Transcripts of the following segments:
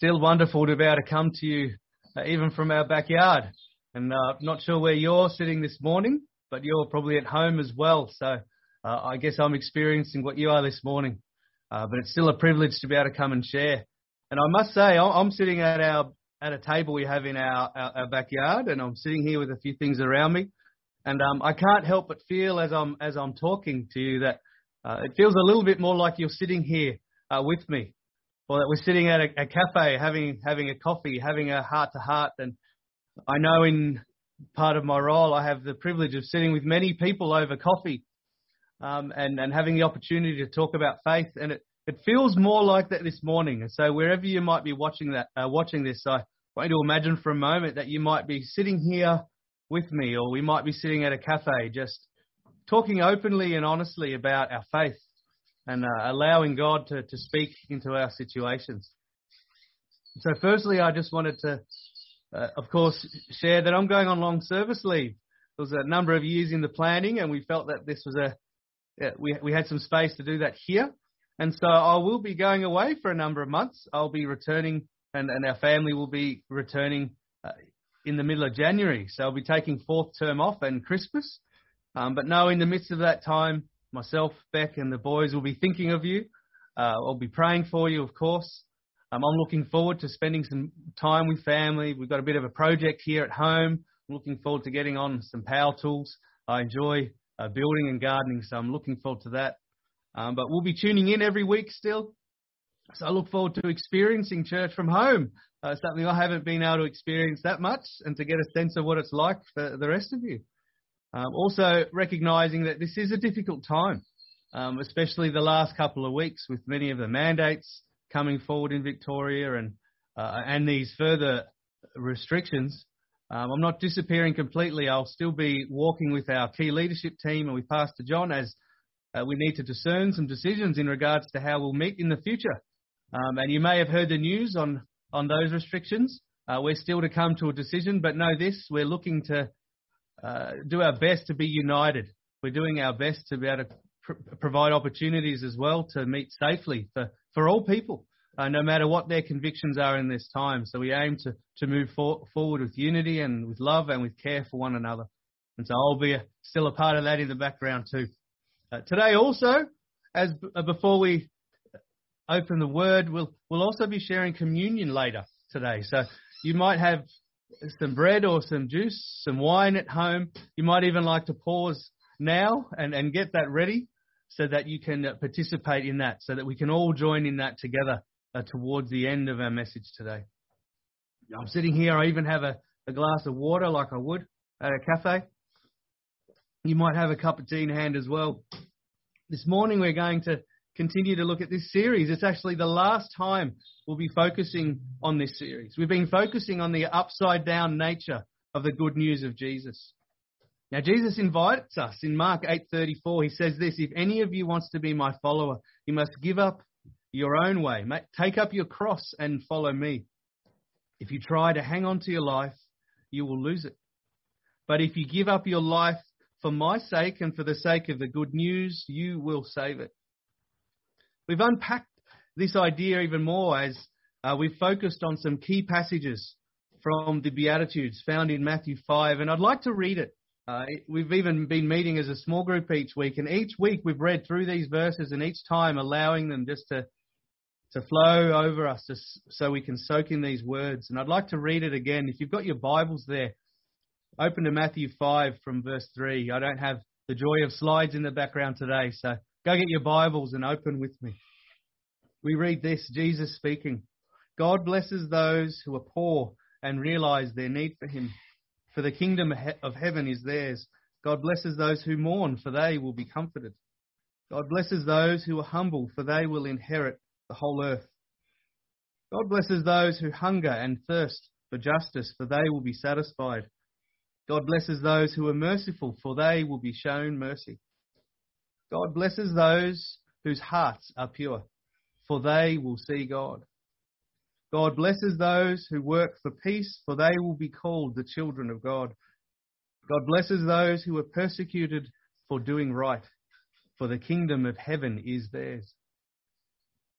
still wonderful to be able to come to you uh, even from our backyard. And uh, not sure where you're sitting this morning, but you're probably at home as well. So uh, I guess I'm experiencing what you are this morning. Uh, but it's still a privilege to be able to come and share. And I must say, I'm sitting at our at a table we have in our, our, our backyard, and I'm sitting here with a few things around me. And um, I can't help but feel as I'm as I'm talking to you that uh, it feels a little bit more like you're sitting here uh, with me, or that we're sitting at a, a cafe having having a coffee, having a heart to heart. And I know in part of my role, I have the privilege of sitting with many people over coffee, um, and and having the opportunity to talk about faith. And it it feels more like that this morning. And so wherever you might be watching that uh, watching this, I want you to imagine for a moment that you might be sitting here with me, or we might be sitting at a cafe just talking openly and honestly about our faith and uh, allowing God to, to speak into our situations. So, firstly, I just wanted to, uh, of course, share that I'm going on long service leave. There was a number of years in the planning, and we felt that this was a yeah, we we had some space to do that here, and so I will be going away for a number of months. I'll be returning, and, and our family will be returning uh, in the middle of January. So I'll be taking fourth term off and Christmas. Um, but no, in the midst of that time, myself, Beck, and the boys will be thinking of you. Uh, I'll be praying for you, of course. Um, I'm looking forward to spending some time with family. We've got a bit of a project here at home. I'm looking forward to getting on some power tools. I enjoy uh, building and gardening, so I'm looking forward to that. Um, but we'll be tuning in every week still. So I look forward to experiencing church from home, uh, something I haven't been able to experience that much, and to get a sense of what it's like for the rest of you. Um, also, recognizing that this is a difficult time, um, especially the last couple of weeks with many of the mandates coming forward in Victoria and uh, and these further restrictions. Um, I'm not disappearing completely. I'll still be walking with our key leadership team and with Pastor John as uh, we need to discern some decisions in regards to how we'll meet in the future. Um, and you may have heard the news on on those restrictions. Uh, we're still to come to a decision, but know this: we're looking to uh, do our best to be united. We're doing our best to be able to pr- provide opportunities as well to meet safely for, for all people, uh, no matter what their convictions are in this time. So we aim to, to move for, forward with unity and with love and with care for one another. And so I'll be a, still a part of that in the background too. Uh, today also, as uh, before we open the word, we'll, we'll also be sharing communion later today. So you might have some bread or some juice, some wine at home. You might even like to pause now and, and get that ready so that you can uh, participate in that, so that we can all join in that together uh, towards the end of our message today. I'm sitting here, I even have a, a glass of water like I would at a cafe. You might have a cup of tea in hand as well. This morning we're going to continue to look at this series. It's actually the last time we'll be focusing on this series. We've been focusing on the upside down nature of the good news of Jesus. Now Jesus invites us in Mark 8:34. He says this, if any of you wants to be my follower, you must give up your own way. Take up your cross and follow me. If you try to hang on to your life, you will lose it. But if you give up your life for my sake and for the sake of the good news, you will save it. We've unpacked this idea even more as uh, we've focused on some key passages from the Beatitudes found in Matthew 5, and I'd like to read it. Uh, we've even been meeting as a small group each week, and each week we've read through these verses, and each time allowing them just to to flow over us, just so we can soak in these words. And I'd like to read it again. If you've got your Bibles there, open to Matthew 5 from verse 3. I don't have the joy of slides in the background today, so Go get your Bibles and open with me. We read this Jesus speaking God blesses those who are poor and realize their need for Him, for the kingdom of heaven is theirs. God blesses those who mourn, for they will be comforted. God blesses those who are humble, for they will inherit the whole earth. God blesses those who hunger and thirst for justice, for they will be satisfied. God blesses those who are merciful, for they will be shown mercy. God blesses those whose hearts are pure, for they will see God. God blesses those who work for peace, for they will be called the children of God. God blesses those who are persecuted for doing right, for the kingdom of heaven is theirs.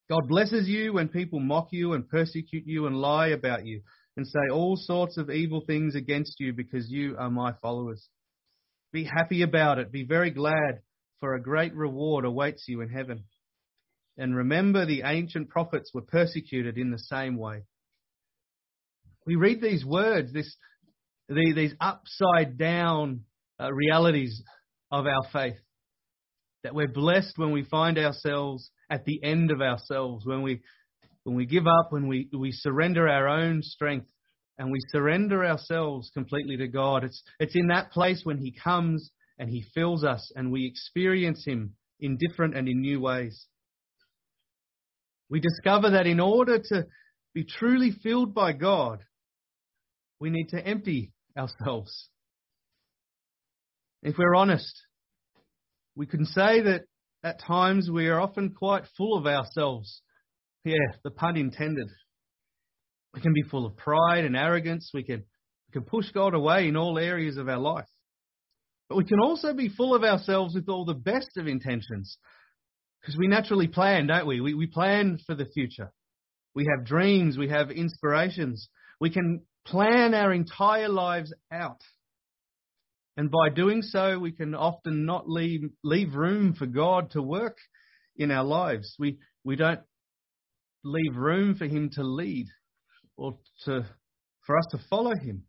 God blesses you when people mock you and persecute you and lie about you and say all sorts of evil things against you because you are my followers. Be happy about it. Be very glad, for a great reward awaits you in heaven. And remember, the ancient prophets were persecuted in the same way. We read these words, this, these upside down uh, realities of our faith. That we're blessed when we find ourselves at the end of ourselves, when we, when we give up, when we, we surrender our own strength and we surrender ourselves completely to God. It's, it's in that place when He comes and He fills us and we experience Him in different and in new ways. We discover that in order to be truly filled by God, we need to empty ourselves. If we're honest, we can say that at times we are often quite full of ourselves. Yeah, the pun intended. We can be full of pride and arrogance. We can, we can push God away in all areas of our life. But we can also be full of ourselves with all the best of intentions. Because we naturally plan, don't we? we? We plan for the future. We have dreams. We have inspirations. We can plan our entire lives out. And by doing so, we can often not leave, leave room for God to work in our lives. We, we don't leave room for Him to lead or to, for us to follow Him.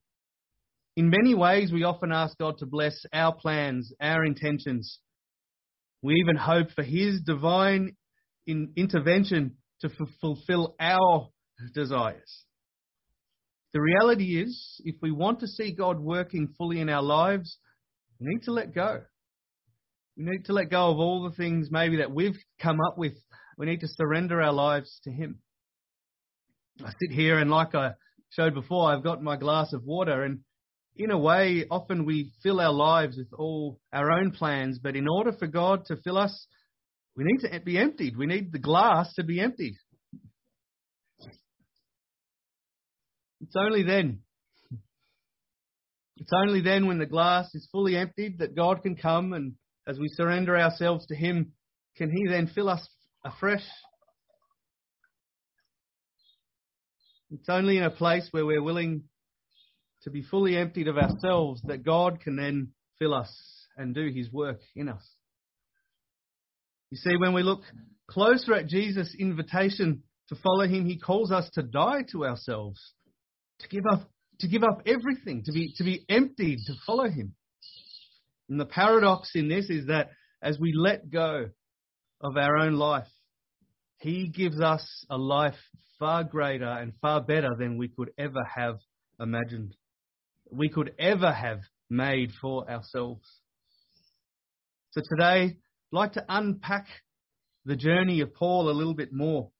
In many ways, we often ask God to bless our plans, our intentions. We even hope for His divine in, intervention to f- fulfill our desires. The reality is, if we want to see God working fully in our lives, we need to let go. We need to let go of all the things maybe that we've come up with. We need to surrender our lives to Him. I sit here and, like I showed before, I've got my glass of water, and in a way, often we fill our lives with all our own plans, but in order for God to fill us, we need to be emptied. We need the glass to be emptied. It's only then, it's only then when the glass is fully emptied that God can come and as we surrender ourselves to Him, can He then fill us afresh? It's only in a place where we're willing to be fully emptied of ourselves that God can then fill us and do His work in us. You see, when we look closer at Jesus' invitation to follow Him, He calls us to die to ourselves to give up to give up everything, to be to be emptied to follow him. And the paradox in this is that as we let go of our own life, he gives us a life far greater and far better than we could ever have imagined. We could ever have made for ourselves. So today, I'd like to unpack the journey of Paul a little bit more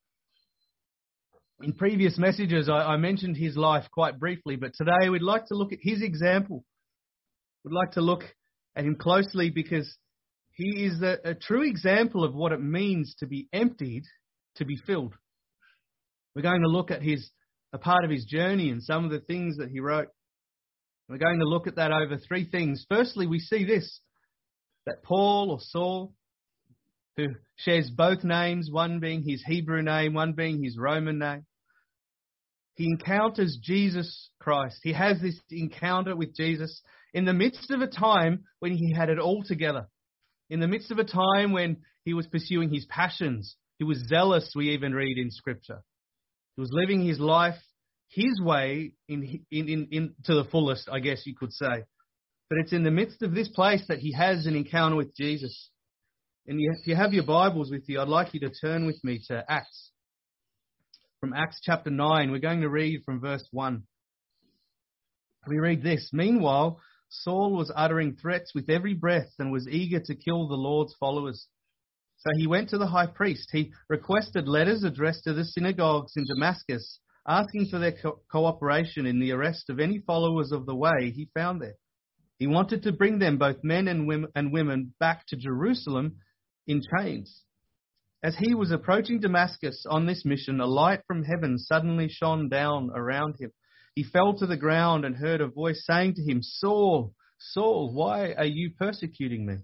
in previous messages, I, I, mentioned his life quite briefly, but today we'd like to look at his example. We'd like to look at him closely because he is a, a true example of what it means to be emptied to be filled. We're going to look at his a part of his journey and some of the things that he wrote. We're going to look at that over three things. Firstly, we see this that Paul or Saul who shares both names, one being his Hebrew name, one being his Roman name. He encounters Jesus Christ. He has this encounter with Jesus in the midst of a time when he had it all together. In the midst of a time when he was pursuing his passions. He was zealous, we even read in Scripture. He was living his life his way in, in, in, in, to the fullest, I guess you could say. But it's in the midst of this place that he has an encounter with Jesus. And if you have your Bibles with you, I'd like you to turn with me to Acts. From Acts chapter 9, we're going to read from verse 1. We read this Meanwhile, Saul was uttering threats with every breath and was eager to kill the Lord's followers. So he went to the high priest. He requested letters addressed to the synagogues in Damascus, asking for their co- cooperation in the arrest of any followers of the way he found there. He wanted to bring them, both men and women, and women, back to Jerusalem in chains. As he was approaching Damascus on this mission, a light from heaven suddenly shone down around him. He fell to the ground and heard a voice saying to him, Saul, Saul, why are you persecuting me?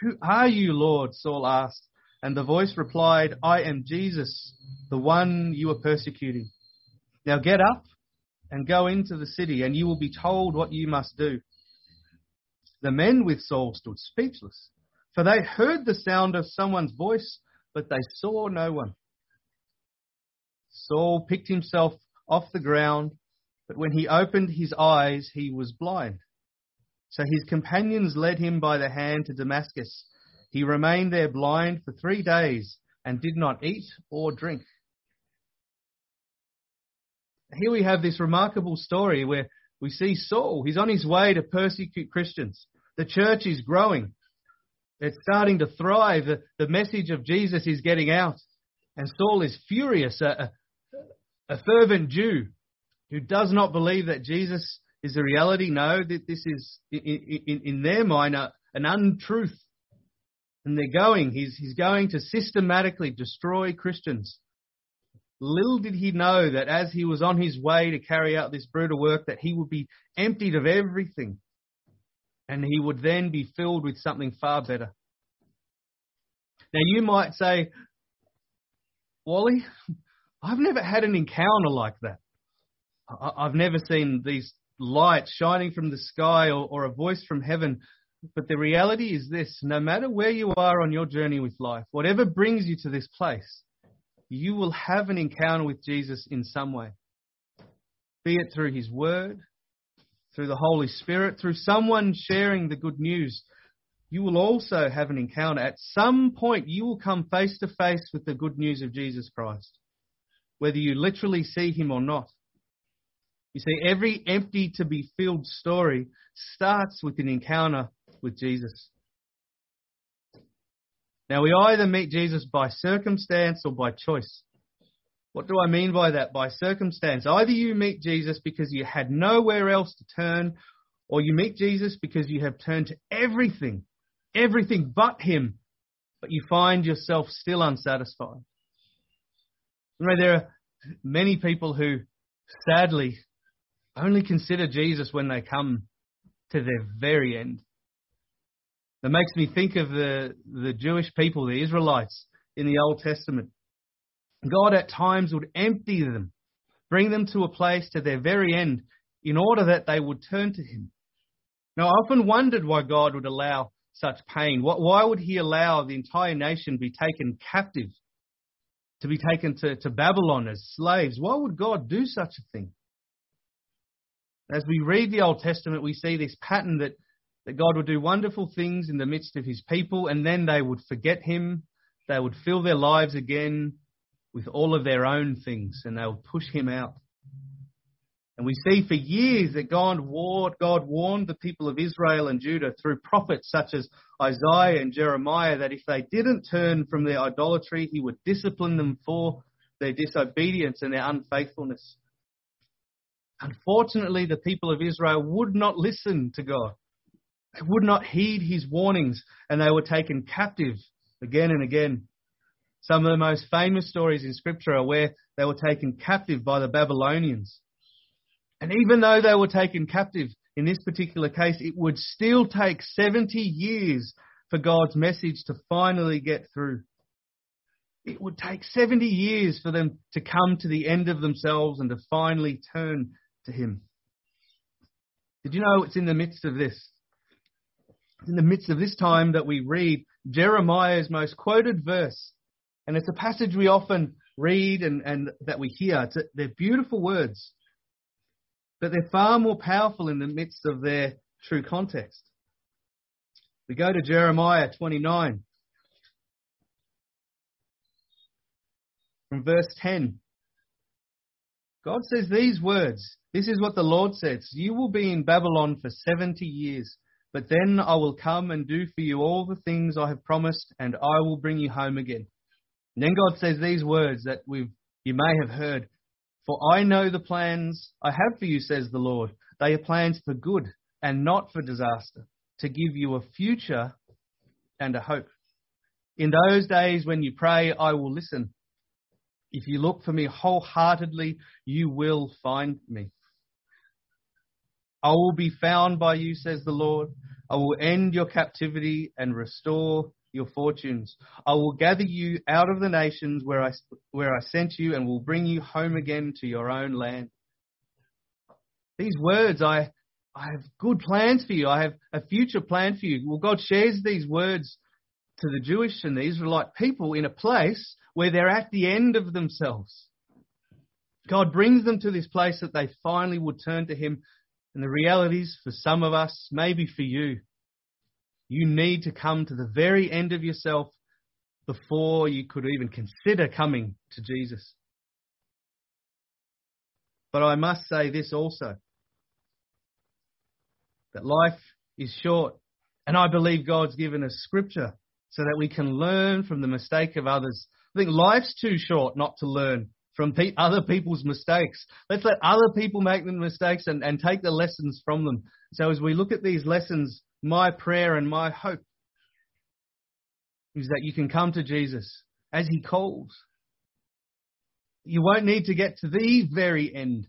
Who are you, Lord? Saul asked. And the voice replied, I am Jesus, the one you are persecuting. Now get up and go into the city, and you will be told what you must do. The men with Saul stood speechless, for they heard the sound of someone's voice, but they saw no one. Saul picked himself off the ground, but when he opened his eyes, he was blind. So his companions led him by the hand to Damascus. He remained there blind for three days and did not eat or drink. Here we have this remarkable story where we see Saul. He's on his way to persecute Christians. The church is growing. It's starting to thrive. The, the message of Jesus is getting out. And Saul is furious, a, a, a fervent Jew who does not believe that Jesus is a reality. No, that this is, in, in, in their mind, a, an untruth. And they're going, he's, he's going to systematically destroy Christians. Little did he know that as he was on his way to carry out this brutal work, that he would be emptied of everything, and he would then be filled with something far better. Now you might say, Wally, I've never had an encounter like that. I've never seen these lights shining from the sky or, or a voice from heaven. But the reality is this no matter where you are on your journey with life, whatever brings you to this place, you will have an encounter with Jesus in some way. Be it through his word, through the Holy Spirit, through someone sharing the good news. You will also have an encounter. At some point, you will come face to face with the good news of Jesus Christ, whether you literally see him or not. You see, every empty to be filled story starts with an encounter with Jesus. Now, we either meet Jesus by circumstance or by choice. What do I mean by that? By circumstance. Either you meet Jesus because you had nowhere else to turn, or you meet Jesus because you have turned to everything, everything but Him, but you find yourself still unsatisfied. You know, there are many people who sadly only consider Jesus when they come to their very end. That makes me think of the, the Jewish people, the Israelites in the Old Testament. God at times would empty them, bring them to a place to their very end in order that they would turn to Him. Now, I often wondered why God would allow such pain. Why would He allow the entire nation be taken captive, to be taken to, to Babylon as slaves? Why would God do such a thing? As we read the Old Testament, we see this pattern that that God would do wonderful things in the midst of his people, and then they would forget him. They would fill their lives again with all of their own things, and they would push him out. And we see for years that God warned, God warned the people of Israel and Judah through prophets such as Isaiah and Jeremiah that if they didn't turn from their idolatry, he would discipline them for their disobedience and their unfaithfulness. Unfortunately, the people of Israel would not listen to God. They would not heed his warnings and they were taken captive again and again. Some of the most famous stories in Scripture are where they were taken captive by the Babylonians. And even though they were taken captive in this particular case, it would still take 70 years for God's message to finally get through. It would take 70 years for them to come to the end of themselves and to finally turn to Him. Did you know it's in the midst of this in the midst of this time that we read Jeremiah's most quoted verse. And it's a passage we often read and, and that we hear. A, they're beautiful words, but they're far more powerful in the midst of their true context. We go to Jeremiah 29 from verse 10. God says these words. This is what the Lord says. You will be in Babylon for 70 years. But then I will come and do for you all the things I have promised, and I will bring you home again. And then God says these words that we've, you may have heard. For I know the plans I have for you, says the Lord. They are plans for good and not for disaster, to give you a future and a hope. In those days when you pray, I will listen. If you look for me wholeheartedly, you will find me. I will be found by you, says the Lord. I will end your captivity and restore your fortunes. I will gather you out of the nations where I, where I sent you and will bring you home again to your own land. These words, I, I have good plans for you. I have a future plan for you. Well, God shares these words to the Jewish and the Israelite people in a place where they're at the end of themselves. God brings them to this place that they finally would turn to Him. And the realities for some of us, maybe for you, you need to come to the very end of yourself before you could even consider coming to Jesus. But I must say this also that life is short, and I believe God's given us scripture so that we can learn from the mistake of others. I think life's too short not to learn from pe- other people's mistakes. Let's let other people make the mistakes and, and take the lessons from them. So as we look at these lessons, my prayer and my hope is that you can come to Jesus as he calls. You won't need to get to the very end,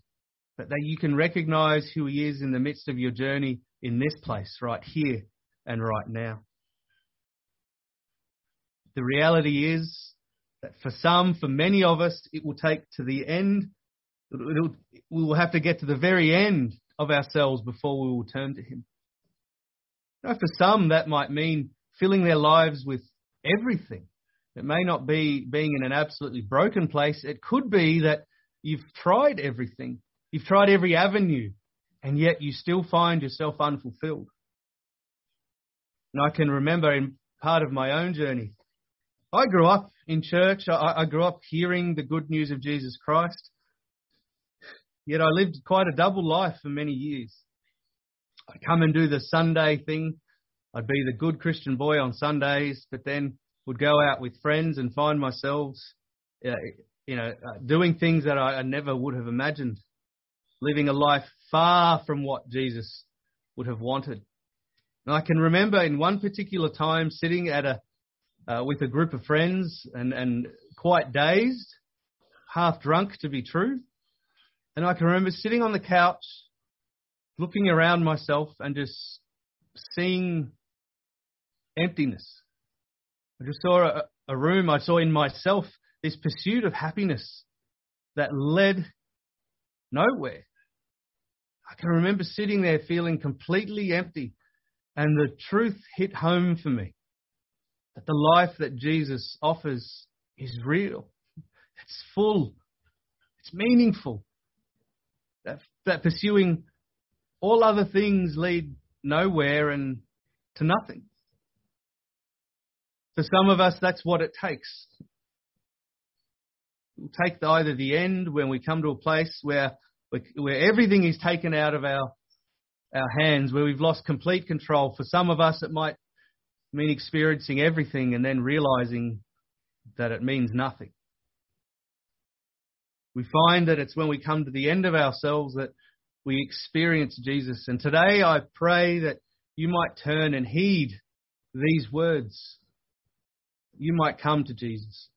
but that you can recognize who he is in the midst of your journey in this place, right here and right now. The reality is that for some, for many of us, it will take to the end. We will have to get to the very end of ourselves before we will turn to him. Know, for some, that might mean filling their lives with everything. It may not be being in an absolutely broken place. It could be that you've tried everything. You've tried every avenue, and yet you still find yourself unfulfilled. And I can remember in part of my own journey, I grew up in church. I, I grew up hearing the good news of Jesus Christ. Yet I lived quite a double life for many years. I'd come and do the Sunday thing. I'd be the good Christian boy on Sundays, but then would go out with friends and find myself, uh, you know, uh, doing things that I, I never would have imagined, living a life far from what Jesus would have wanted. And I can remember in one particular time sitting at a uh, with a group of friends and, and quite dazed, half drunk to be true. And I can remember sitting on the couch looking around myself and just seeing emptiness. I just saw a, a room, I saw in myself this pursuit of happiness that led nowhere. I can remember sitting there feeling completely empty, and the truth hit home for me that the life that Jesus offers is real, it's full, it's meaningful. That, that pursuing all other things lead nowhere and to nothing. For some of us, that's what it takes. We'll take either the end when we come to a place where where everything is taken out of our our hands, where we've lost complete control. For some of us, it might mean experiencing everything and then realizing that it means nothing. We find that it's when we come to the end of ourselves that we experience Jesus. And today I pray that you might turn and heed these words. You might come to Jesus.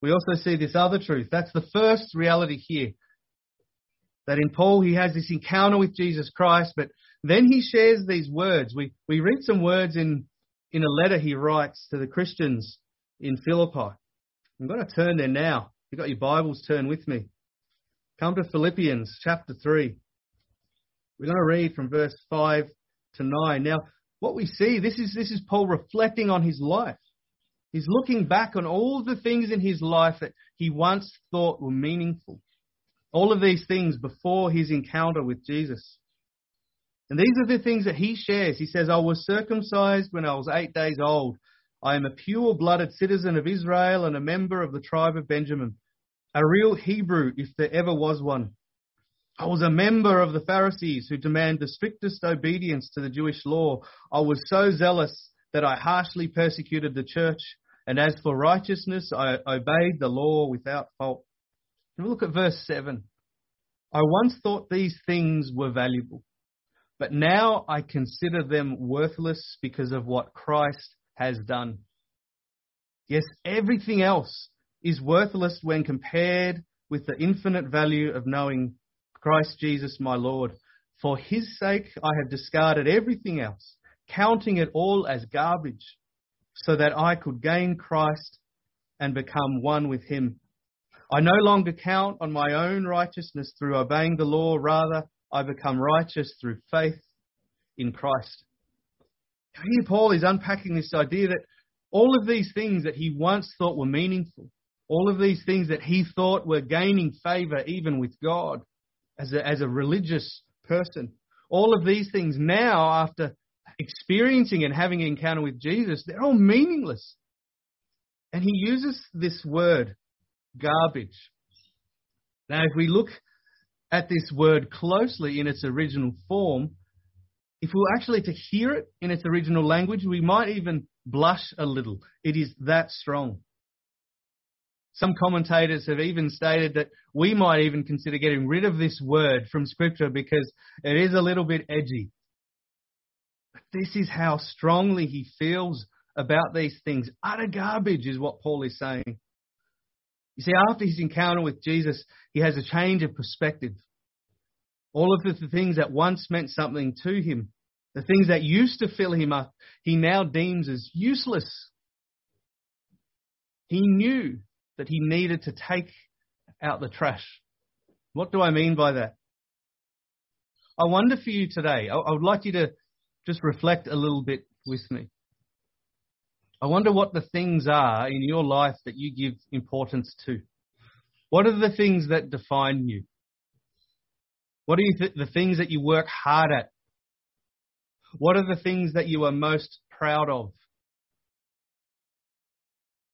We also see this other truth. That's the first reality here. That in Paul he has this encounter with Jesus Christ, but then he shares these words. We, we read some words in, in a letter he writes to the Christians in Philippi. I'm going to turn there now. You've got your Bibles, turn with me. Come to Philippians chapter 3. We're going to read from verse 5 to 9. Now, what we see, this is, this is Paul reflecting on his life. He's looking back on all the things in his life that he once thought were meaningful. All of these things before his encounter with Jesus. And these are the things that he shares. He says, I was circumcised when I was eight days old. I am a pure blooded citizen of Israel and a member of the tribe of Benjamin, a real Hebrew if there ever was one. I was a member of the Pharisees who demand the strictest obedience to the Jewish law. I was so zealous that I harshly persecuted the church, and as for righteousness, I obeyed the law without fault. And look at verse 7. I once thought these things were valuable but now I consider them worthless because of what Christ has done. Yes, everything else is worthless when compared with the infinite value of knowing Christ Jesus my Lord. For his sake I have discarded everything else counting it all as garbage so that I could gain Christ and become one with him. I no longer count on my own righteousness through obeying the law, rather, I become righteous through faith in Christ. Here, Paul is unpacking this idea that all of these things that he once thought were meaningful, all of these things that he thought were gaining favor even with God as a, as a religious person, all of these things now, after experiencing and having an encounter with Jesus, they're all meaningless. And he uses this word, garbage. Now, if we look at this word closely in its original form, if we were actually to hear it in its original language, we might even blush a little. It is that strong. Some commentators have even stated that we might even consider getting rid of this word from Scripture because it is a little bit edgy. But this is how strongly he feels about these things. Utter garbage is what Paul is saying. You see, after his encounter with Jesus, he has a change of perspective. All of the things that once meant something to him, the things that used to fill him up, he now deems as useless. He knew that he needed to take out the trash. What do I mean by that? I wonder for you today, I would like you to just reflect a little bit with me. I wonder what the things are in your life that you give importance to. What are the things that define you? What are th- the things that you work hard at? What are the things that you are most proud of?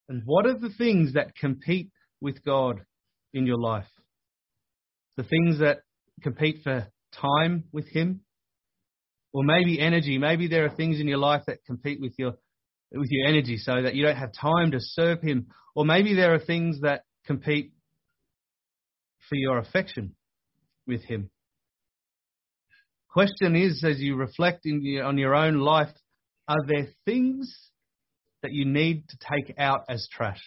And what are the things that compete with God in your life? The things that compete for time with Him? Or maybe energy. Maybe there are things in your life that compete with your with your energy so that you don't have time to serve him. Or maybe there are things that compete for your affection with him. Question is, as you reflect your, on your own life, are there things that you need to take out as trash?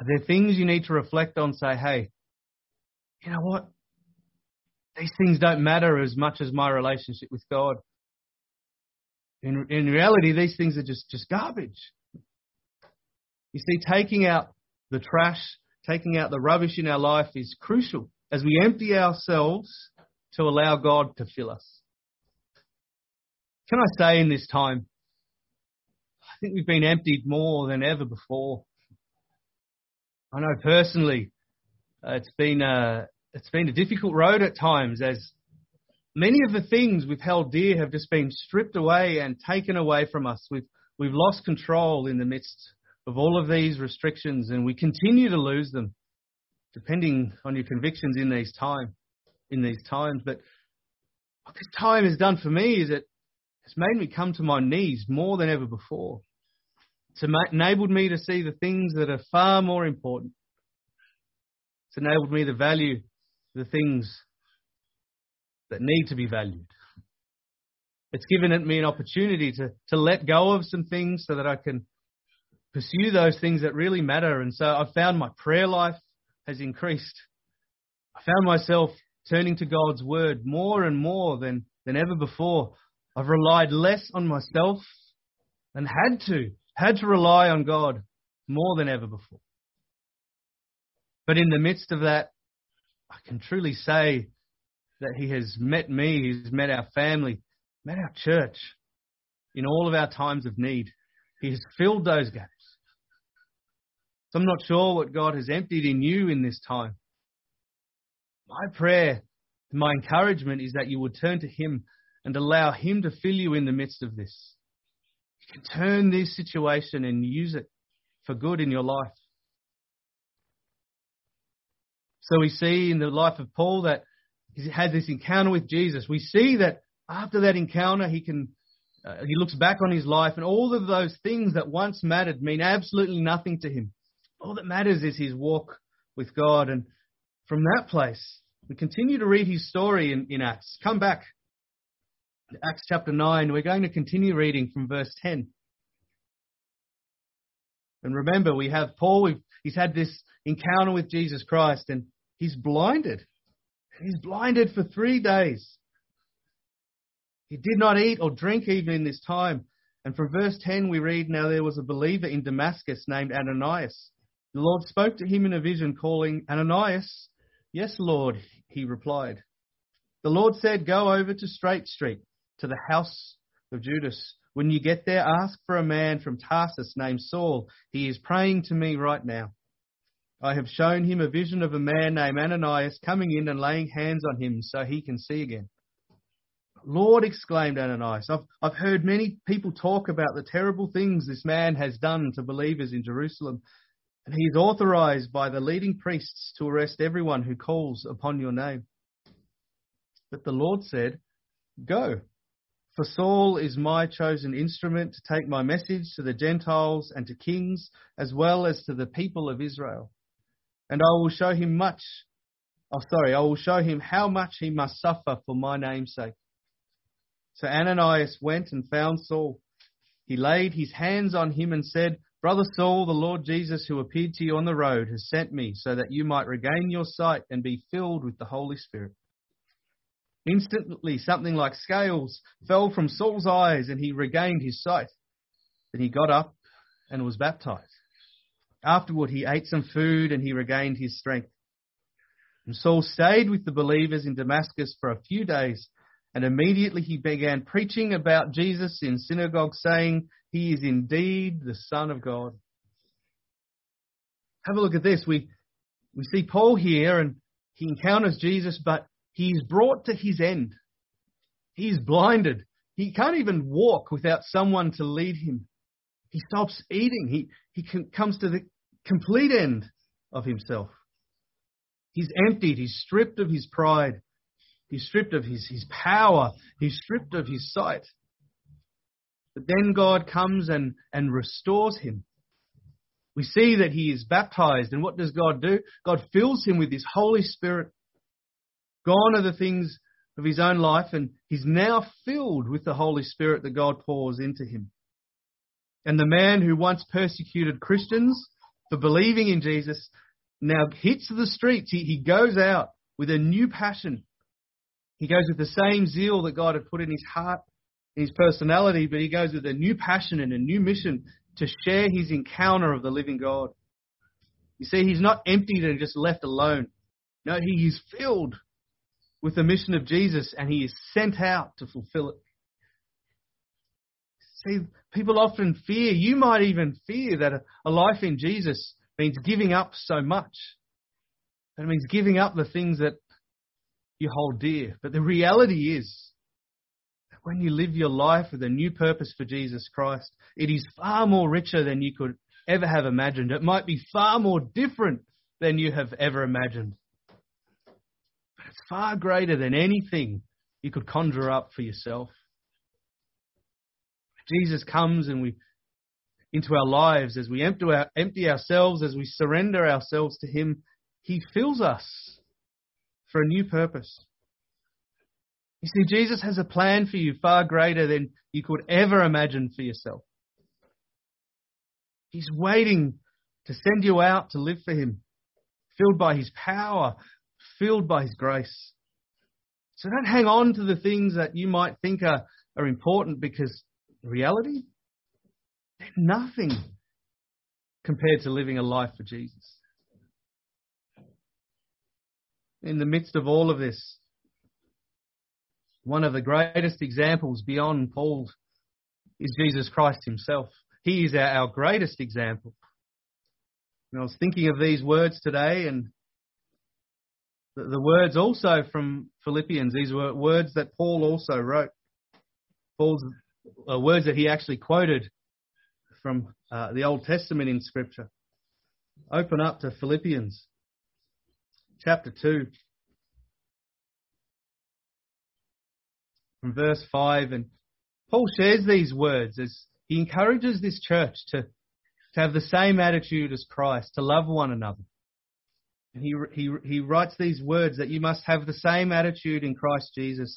Are there things you need to reflect on, say, hey, you know what? These things don't matter as much as my relationship with God. In, in reality, these things are just, just garbage. You see, taking out the trash, taking out the rubbish in our life is crucial as we empty ourselves to allow God to fill us. Can I say in this time, I think we've been emptied more than ever before. I know personally, uh, it's been a, it's been a difficult road at times as many of the things we've held dear have just been stripped away and taken away from us. We've, we've lost control in the midst of all of these restrictions, and we continue to lose them, depending on your convictions in these time, in these times. But what this time has done for me is it has made me come to my knees more than ever before. It's enabled me to see the things that are far more important. It's enabled me to value the things that need to be valued. It's given me an opportunity to, to let go of some things so that I can pursue those things that really matter. And so I've found my prayer life has increased. I found myself turning to God's word more and more than, than ever before. I've relied less on myself and had to, had to rely on God more than ever before. But in the midst of that, I can truly say that He has met me, He's met our family, met our church in all of our times of need. He has filled those gaps. So I'm not sure what God has emptied in you in this time. My prayer, my encouragement is that you would turn to Him and allow Him to fill you in the midst of this. You can turn this situation and use it for good in your life. So we see in the life of Paul that he has this encounter with Jesus. We see that after that encounter, he can uh, he looks back on his life, and all of those things that once mattered mean absolutely nothing to him. All that matters is his walk with God, and from that place, we continue to read his story in, in Acts. Come back to Acts chapter 9. We're going to continue reading from verse 10. And remember, we have Paul, he's had this encounter with Jesus Christ, and he's blinded. He's blinded for three days. He did not eat or drink even in this time. And from verse 10 we read, Now there was a believer in Damascus named Ananias. The Lord spoke to him in a vision, calling, Ananias. Yes, Lord, he replied. The Lord said, Go over to Straight Street, to the house of Judas. When you get there, ask for a man from Tarsus named Saul. He is praying to me right now. I have shown him a vision of a man named Ananias coming in and laying hands on him so he can see again. Lord, exclaimed Ananias, I've, I've heard many people talk about the terrible things this man has done to believers in Jerusalem, and he is authorized by the leading priests to arrest everyone who calls upon your name. But the Lord said, Go, for Saul is my chosen instrument to take my message to the Gentiles and to kings, as well as to the people of Israel. And I will show him much, oh sorry, I will show him how much he must suffer for my name's sake. So Ananias went and found Saul. He laid his hands on him and said, Brother Saul, the Lord Jesus, who appeared to you on the road, has sent me so that you might regain your sight and be filled with the Holy Spirit. Instantly, something like scales fell from Saul's eyes and he regained his sight. Then he got up and was baptized. Afterward, he ate some food and he regained his strength. And Saul stayed with the believers in Damascus for a few days, and immediately he began preaching about Jesus in synagogues, saying, He is indeed the Son of God. Have a look at this. We, we see Paul here, and he encounters Jesus, but he is brought to his end. He is blinded. He can't even walk without someone to lead him. He stops eating. He, he comes to the complete end of himself. He's emptied. He's stripped of his pride. He's stripped of his, his power. He's stripped of his sight. But then God comes and, and restores him. We see that he is baptized, and what does God do? God fills him with his Holy Spirit. Gone are the things of his own life, and he's now filled with the Holy Spirit that God pours into him. And the man who once persecuted Christians for believing in Jesus now hits the streets. He, he goes out with a new passion. He goes with the same zeal that God had put in his heart, in his personality, but he goes with a new passion and a new mission to share his encounter of the living God. You see, he's not emptied and just left alone. No, he is filled with the mission of Jesus and he is sent out to fulfill it. People often fear, you might even fear that a life in Jesus means giving up so much. That it means giving up the things that you hold dear. But the reality is that when you live your life with a new purpose for Jesus Christ, it is far more richer than you could ever have imagined. It might be far more different than you have ever imagined It's far greater than anything you could conjure up for yourself. Jesus comes and we into our lives as we empty, our, empty ourselves, as we surrender ourselves to Him, He fills us for a new purpose. You see, Jesus has a plan for you far greater than you could ever imagine for yourself. He's waiting to send you out to live for Him, filled by His power, filled by His grace. So don't hang on to the things that you might think are, are important because reality, they're nothing compared to living a life for Jesus. In the midst of all of this, one of the greatest examples beyond Paul is Jesus Christ himself. He is our, greatest example. And I was thinking of these words today and the words also from Philippians, these were words that Paul also wrote. Paul's uh, words that he actually quoted from uh, the Old Testament in Scripture. Open up to Philippians chapter 2. From verse 5, and Paul shares these words as he encourages this church to, to have the same attitude as Christ, to love one another. And he, he, he writes these words that you must have the same attitude in Christ Jesus.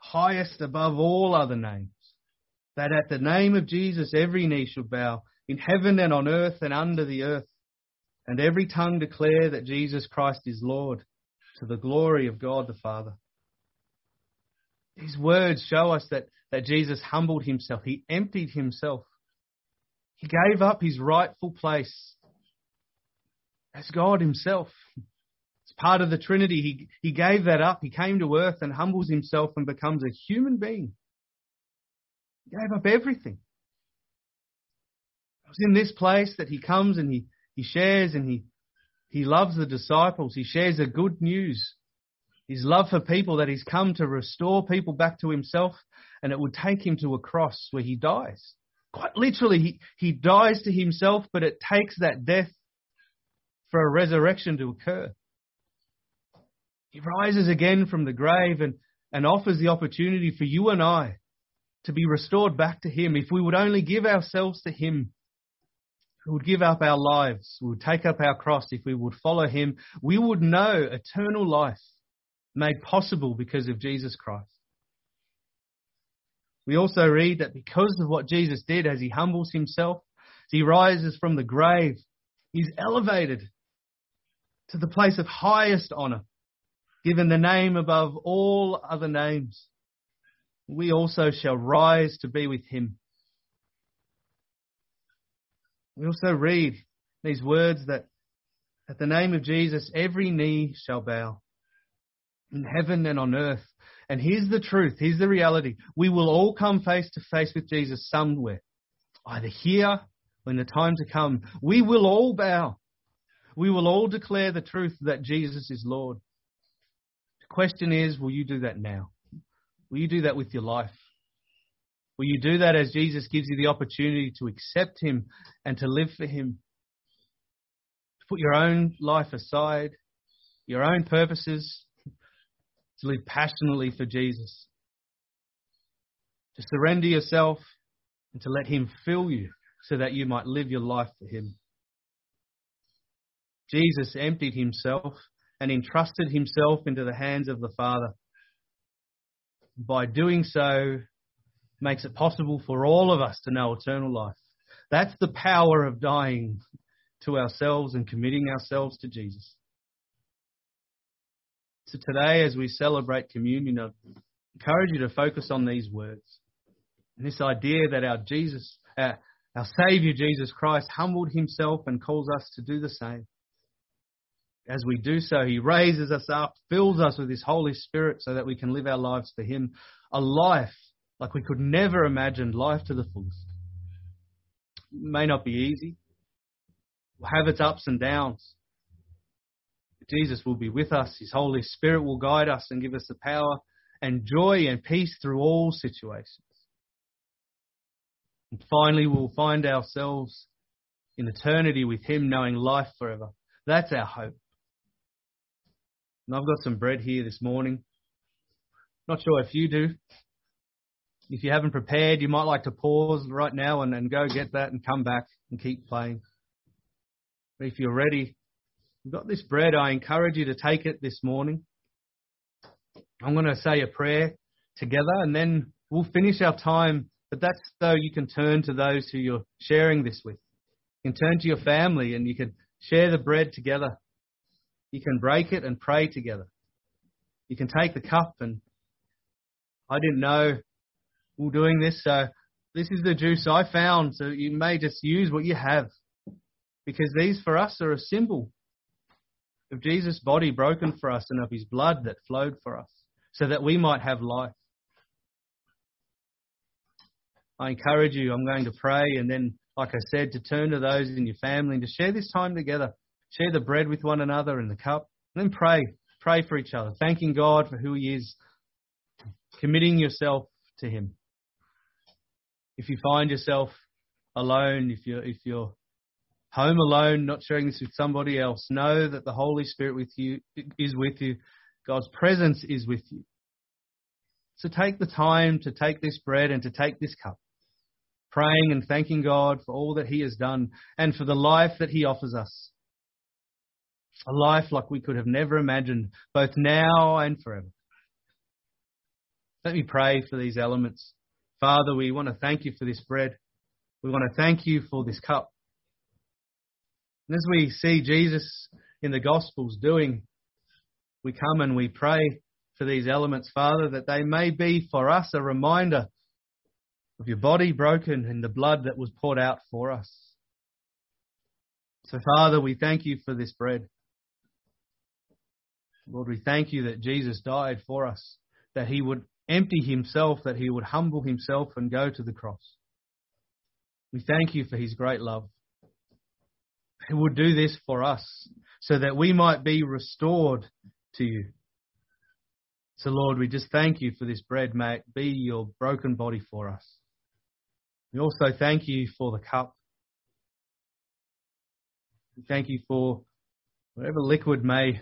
highest above all other names, that at the name of Jesus every knee should bow in heaven and on earth and under the earth, and every tongue declare that Jesus Christ is Lord, to the glory of God the Father. These words show us that, that Jesus humbled himself. He emptied himself. He gave up his rightful place as God himself. It's part of the Trinity. He, he gave that up. He came to earth and humbles himself and becomes a human being. He gave up everything. It was in this place that he comes and he, he shares and he, he loves the disciples. He shares the good news. His love for people that he's come to restore people back to himself and it would take him to a cross where he dies. Quite literally, he, he dies to himself, but it takes that death for a resurrection to occur. He rises again from the grave and, and offers the opportunity for you and I to be restored back to Him. If we would only give ourselves to Him, we would give up our lives, we would take up our cross, if we would follow Him, we would know eternal life made possible because of Jesus Christ. We also read that because of what Jesus did as He humbles Himself, He rises from the grave, He's elevated to the place of highest honour, given the name above all other names. We also shall rise to be with him. We also read these words that at the name of Jesus every knee shall bow in heaven and on earth. And here's the truth, here's the reality. We will all come face to face with Jesus somewhere, either here or in the time to come. We will all bow we will all declare the truth that Jesus is Lord. Question is, will you do that now? Will you do that with your life? Will you do that as Jesus gives you the opportunity to accept Him and to live for Him? To put your own life aside, your own purposes, to live passionately for Jesus. To surrender yourself and to let Him fill you so that you might live your life for Him. Jesus emptied himself and entrusted himself into the hands of the Father. By doing so, makes it possible for all of us to know eternal life. That's the power of dying to ourselves and committing ourselves to Jesus. So today, as we celebrate communion, I encourage you to focus on these words. And this idea that our Jesus, our, our Saviour Jesus Christ humbled himself and calls us to do the same as we do so, He raises us up, fills us with His Holy Spirit so that we can live our lives for Him. A life like we could never imagine, life to the fullest. It may not be easy, will have its ups and downs. Jesus will be with us, His Holy Spirit will guide us and give us the power and joy and peace through all situations. And finally, we'll find ourselves in eternity with Him, knowing life forever. That's our hope. And I've got some bread here this morning. Not sure if you do. If you haven't prepared, you might like to pause right now and, and go get that and come back and keep playing. But if you're ready, we've got this bread. I encourage you to take it this morning. I'm going to say a prayer together and then we'll finish our time. But that's so you can turn to those who you're sharing this with. You can turn to your family and you can share the bread together. You can break it and pray together. You can take the cup and I didn't know we are doing this, so this is the juice I found. So you may just use what you have. Because these for us are a symbol of Jesus' body broken for us and of his blood that flowed for us, so that we might have life. I encourage you, I'm going to pray, and then, like I said, to turn to those in your family and to share this time together. Share the bread with one another and the cup. And then pray. Pray for each other, thanking God for who He is, committing yourself to Him. If you find yourself alone, if you're, if you're home alone, not sharing this with somebody else, know that the Holy Spirit with you is with you. God's presence is with you. So take the time to take this bread and to take this cup praying and thanking God for all that He has done and for the life that He offers us. A life like we could have never imagined, both now and forever. Let me pray for these elements. Father, we want to thank you for this bread. We want to thank you for this cup. And as we see Jesus in the Gospels doing, we come and we pray for these elements, Father, that they may be for us a reminder of your body broken and the blood that was poured out for us. So, Father, we thank you for this bread. Lord, we thank you that Jesus died for us, that he would empty himself, that he would humble himself and go to the cross. We thank you for his great love. He would do this for us so that we might be restored to you. So, Lord, we just thank you for this bread. May it be your broken body for us. We also thank you for the cup. We thank you for whatever liquid may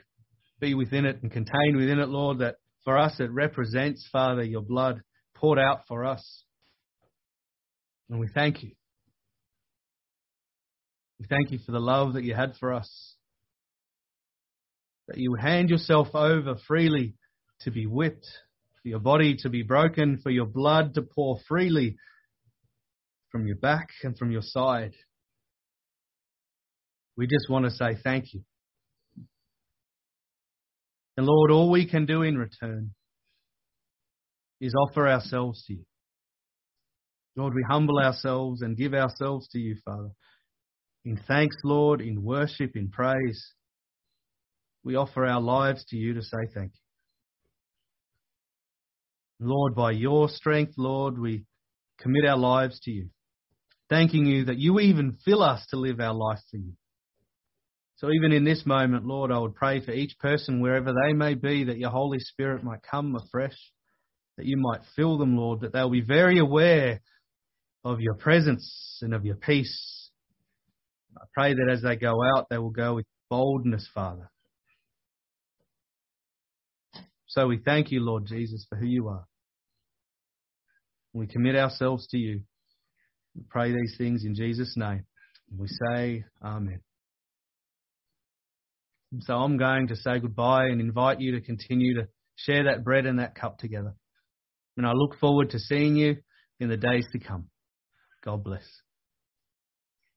be within it and contained within it, Lord, that for us, it represents, Father, your blood poured out for us. And we thank you. We thank you for the love that you had for us. That you hand yourself over freely to be whipped, for your body to be broken, for your blood to pour freely from your back and from your side. We just want to say thank you. And Lord, all we can do in return is offer ourselves to you. Lord, we humble ourselves and give ourselves to you, Father. In thanks, Lord, in worship, in praise, we offer our lives to you to say thank you. Lord, by your strength, Lord, we commit our lives to you, thanking you that you even fill us to live our life for you. So even in this moment, Lord, I would pray for each person, wherever they may be, that your Holy Spirit might come afresh, that you might fill them, Lord, that they'll be very aware of your presence and of your peace. I pray that as they go out, they will go with boldness, Father. So we thank you, Lord Jesus, for who you are. We commit ourselves to you. We pray these things in Jesus' name. We say, Amen. So I'm going to say goodbye and invite you to continue to share that bread and that cup together. And I look forward to seeing you in the days to come. God bless.